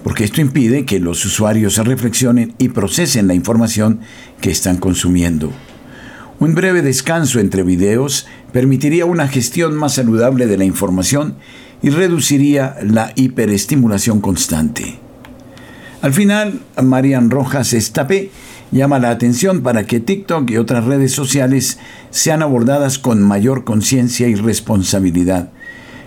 porque esto impide que los usuarios reflexionen y procesen la información que están consumiendo. Un breve descanso entre videos permitiría una gestión más saludable de la información y reduciría la hiperestimulación constante. Al final, Marian Rojas Estapé llama la atención para que TikTok y otras redes sociales sean abordadas con mayor conciencia y responsabilidad,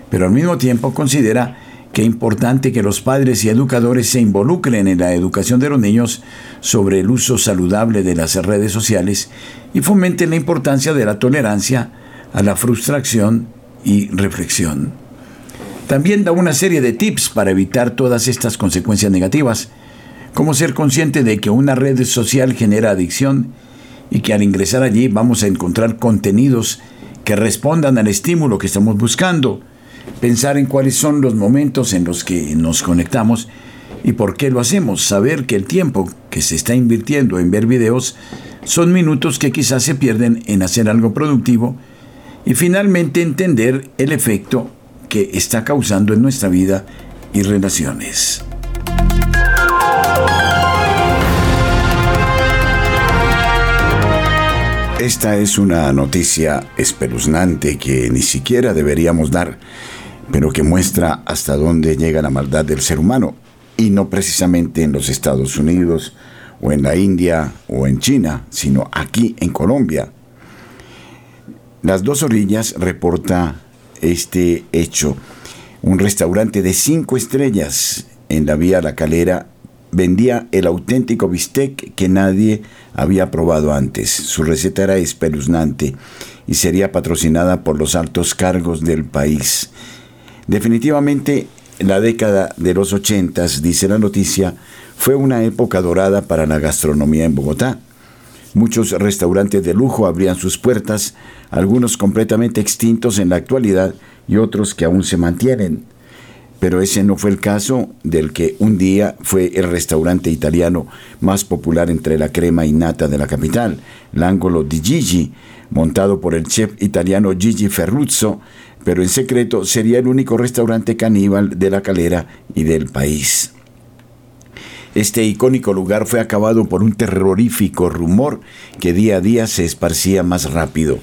pero al mismo tiempo considera que es importante que los padres y educadores se involucren en la educación de los niños sobre el uso saludable de las redes sociales y fomenten la importancia de la tolerancia a la frustración y reflexión. También da una serie de tips para evitar todas estas consecuencias negativas, como ser consciente de que una red social genera adicción y que al ingresar allí vamos a encontrar contenidos que respondan al estímulo que estamos buscando, pensar en cuáles son los momentos en los que nos conectamos y por qué lo hacemos, saber que el tiempo que se está invirtiendo en ver videos son minutos que quizás se pierden en hacer algo productivo y finalmente entender el efecto que está causando en nuestra vida y relaciones. Esta es una noticia espeluznante que ni siquiera deberíamos dar pero que muestra hasta dónde llega la maldad del ser humano, y no precisamente en los Estados Unidos o en la India o en China, sino aquí en Colombia. Las dos orillas reporta este hecho. Un restaurante de cinco estrellas en la vía La Calera vendía el auténtico bistec que nadie había probado antes. Su receta era espeluznante y sería patrocinada por los altos cargos del país. Definitivamente, la década de los ochentas, dice la noticia, fue una época dorada para la gastronomía en Bogotá. Muchos restaurantes de lujo abrían sus puertas, algunos completamente extintos en la actualidad y otros que aún se mantienen. Pero ese no fue el caso del que un día fue el restaurante italiano más popular entre la crema y nata de la capital, l'Angolo di Gigi, montado por el chef italiano Gigi Ferruzzo, pero en secreto sería el único restaurante caníbal de la calera y del país. Este icónico lugar fue acabado por un terrorífico rumor que día a día se esparcía más rápido.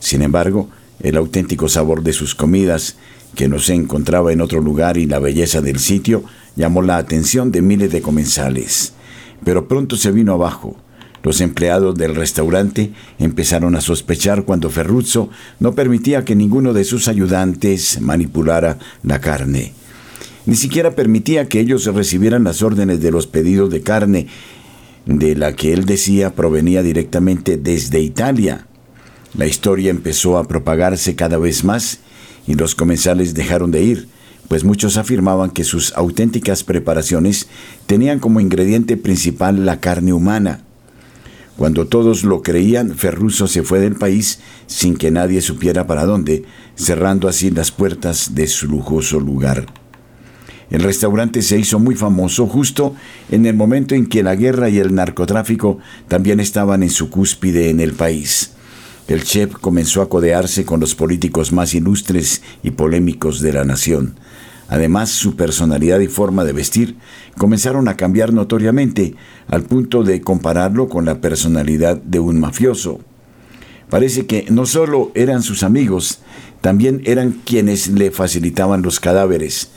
Sin embargo, el auténtico sabor de sus comidas, que no se encontraba en otro lugar y la belleza del sitio, llamó la atención de miles de comensales. Pero pronto se vino abajo. Los empleados del restaurante empezaron a sospechar cuando Ferruzzo no permitía que ninguno de sus ayudantes manipulara la carne. Ni siquiera permitía que ellos recibieran las órdenes de los pedidos de carne, de la que él decía provenía directamente desde Italia. La historia empezó a propagarse cada vez más y los comensales dejaron de ir, pues muchos afirmaban que sus auténticas preparaciones tenían como ingrediente principal la carne humana. Cuando todos lo creían, Ferruso se fue del país sin que nadie supiera para dónde, cerrando así las puertas de su lujoso lugar. El restaurante se hizo muy famoso justo en el momento en que la guerra y el narcotráfico también estaban en su cúspide en el país. El chef comenzó a codearse con los políticos más ilustres y polémicos de la nación. Además, su personalidad y forma de vestir comenzaron a cambiar notoriamente, al punto de compararlo con la personalidad de un mafioso. Parece que no solo eran sus amigos, también eran quienes le facilitaban los cadáveres.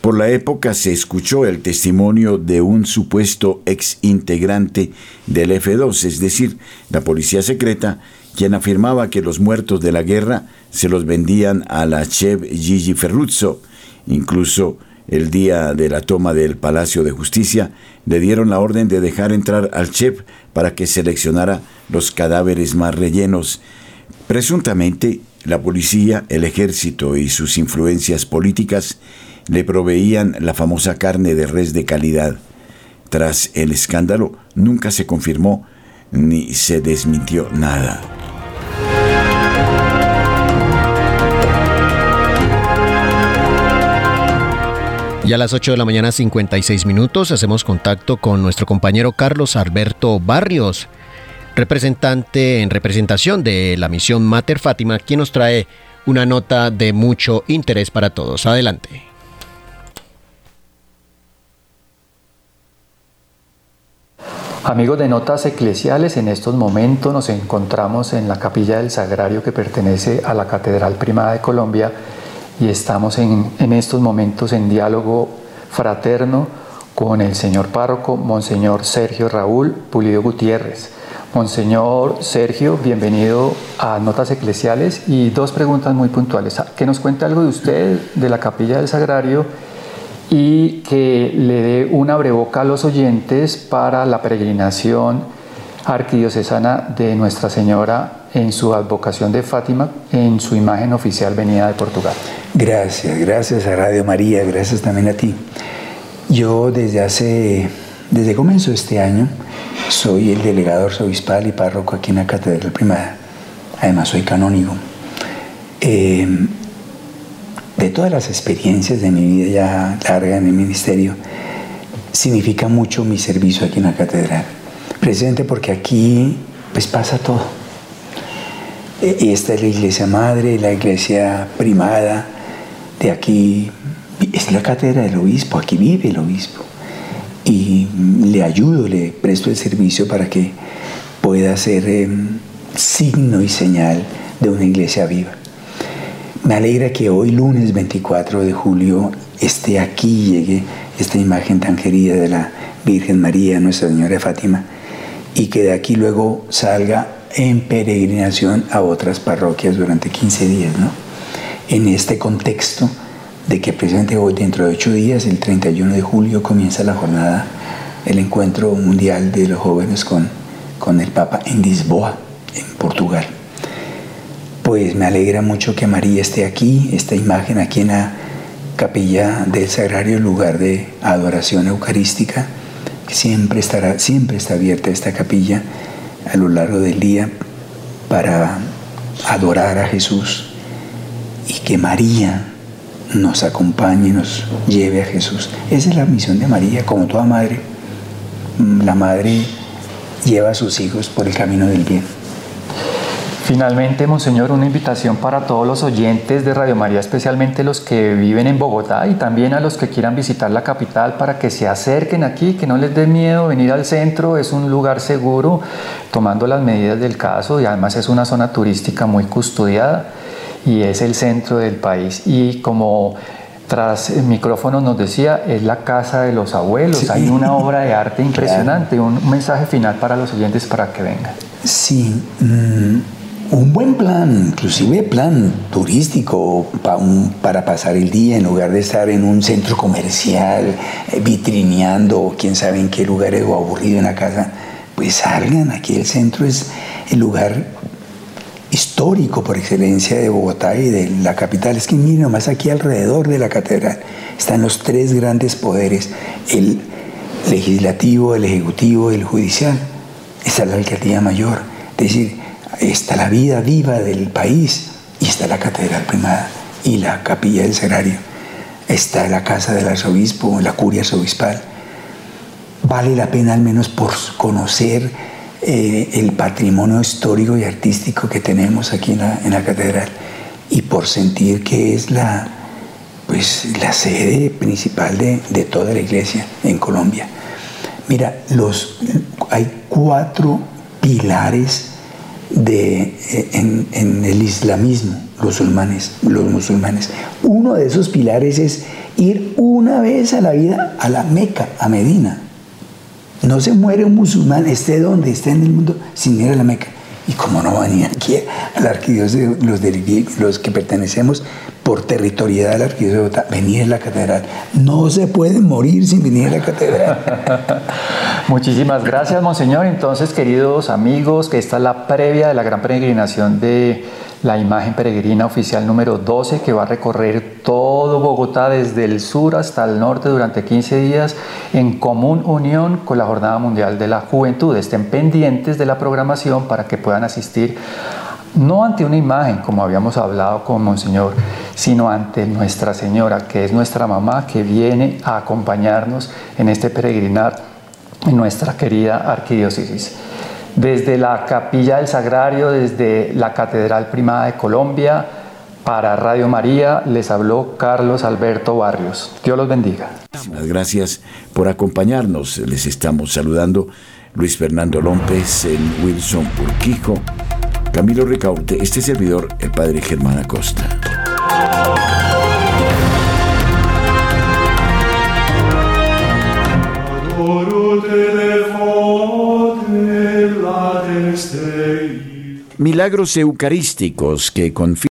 Por la época se escuchó el testimonio de un supuesto ex integrante del F2, es decir, la policía secreta, quien afirmaba que los muertos de la guerra se los vendían a la chef Gigi Ferruzzo. Incluso el día de la toma del Palacio de Justicia, le dieron la orden de dejar entrar al chef para que seleccionara los cadáveres más rellenos. Presuntamente, la policía, el ejército y sus influencias políticas le proveían la famosa carne de res de calidad. Tras el escándalo, nunca se confirmó ni se desmintió nada. Y a las 8 de la mañana 56 minutos hacemos contacto con nuestro compañero Carlos Alberto Barrios, representante en representación de la misión Mater Fátima, quien nos trae una nota de mucho interés para todos. Adelante. Amigos de Notas Eclesiales, en estos momentos nos encontramos en la capilla del Sagrario que pertenece a la Catedral Primada de Colombia y estamos en, estos momentos en diálogo fraterno con el señor párroco, Monseñor Sergio Raúl Pulido Gutiérrez. Monseñor Sergio, bienvenido a Notas Eclesiales y dos preguntas muy puntuales. Que nos cuente algo de usted, de la Capilla del Sagrario y que le dé una breboca a los oyentes para la peregrinación arquidiocesana de Nuestra Señora en su advocación de Fátima en su imagen oficial venida de Portugal. Gracias, gracias a Radio María, gracias también a ti. Yo desde hace, desde comienzo este año, soy el delegado arzobispal y párroco aquí en la Catedral Primada. Además soy canónigo. Eh, de todas las experiencias de mi vida ya larga en el ministerio, significa mucho mi servicio aquí en la catedral. Presente porque aquí pues pasa todo y esta es la iglesia madre, la iglesia primada de aquí. Es la cátedra del obispo, aquí vive el obispo. Y le ayudo, le presto el servicio para que pueda ser em, signo y señal de una iglesia viva. Me alegra que hoy, lunes 24 de julio, esté aquí, llegue esta imagen tan querida de la Virgen María, Nuestra Señora Fátima, y que de aquí luego salga en peregrinación a otras parroquias durante 15 días, ¿no? En este contexto de que precisamente hoy, dentro de ocho días, el 31 de julio, comienza la jornada, el encuentro mundial de los jóvenes con, con el Papa en Lisboa, en Portugal. Pues me alegra mucho que María esté aquí, esta imagen aquí en la capilla del Sagrario, lugar de adoración eucarística, siempre estará, siempre está abierta esta capilla a lo largo del día para adorar a Jesús y que María nos acompañe, nos lleve a Jesús. Esa es la misión de María, como toda madre. La madre lleva a sus hijos por el camino del bien. Finalmente, Monseñor, una invitación para todos los oyentes de Radio María, especialmente los que viven en Bogotá y también a los que quieran visitar la capital para que se acerquen aquí, que no les dé miedo venir al centro, es un lugar seguro, tomando las medidas del caso y además es una zona turística muy custodiada y es el centro del país. Y como tras el micrófono nos decía, es la casa de los abuelos, hay una obra de arte *laughs* impresionante, un mensaje final para los oyentes para que vengan. Sí. Mm, un buen plan, inclusive plan turístico para pasar el día en lugar de estar en un centro comercial eh, vitrineando o quién sabe en qué lugar o aburrido en la casa, pues salgan, aquí el centro es el lugar histórico por excelencia de Bogotá y de la capital. Es que miren nomás aquí alrededor de la catedral están los tres grandes poderes, el legislativo, el ejecutivo y el judicial. Está la alcaldía mayor. Es decir, está la vida viva del país y está la catedral primada y la capilla del sagrario. Está la casa del arzobispo, la curia arzobispal. Vale la pena al menos por conocer eh, el patrimonio histórico y artístico que tenemos aquí en la, catedral y por sentir que es la, pues, la sede principal de, de toda la iglesia en Colombia. Mira, los, hay cuatro pilares de, eh, en, el islamismo, los musulmanes, los musulmanes. Uno de esos pilares es ir una vez a la vida a la Meca, a Medina. No se muere un musulmán, esté donde esté en el mundo, sin ir a la Meca. Y como no venían aquí a arquidiócesis, los, de, los que pertenecemos por territorialidad a la arquidiócesis de Bogotá, venir a la catedral. No se pueden morir sin venir a la catedral. *laughs* Muchísimas gracias, Monseñor. Entonces, queridos amigos, que esta es la previa de la gran peregrinación de la imagen peregrina oficial número 12 que va a recorrer todo Bogotá desde el sur hasta el norte durante 15 días en común unión con la Jornada Mundial de la Juventud. Estén pendientes de la programación para que puedan asistir no ante una imagen, como habíamos hablado con Monseñor, sino ante Nuestra Señora, que es nuestra mamá, que viene a acompañarnos en este peregrinar en nuestra querida arquidiócesis. Desde la Capilla del Sagrario, desde la Catedral Primada de Colombia, para Radio María les habló Carlos Alberto Barrios. Dios los bendiga. Muchas gracias por acompañarnos. Les estamos saludando Luis Fernando López, el Wilson Urquijo, Camilo Ricaurte, este servidor, el padre Germán Acosta. Milagros eucarísticos que confirman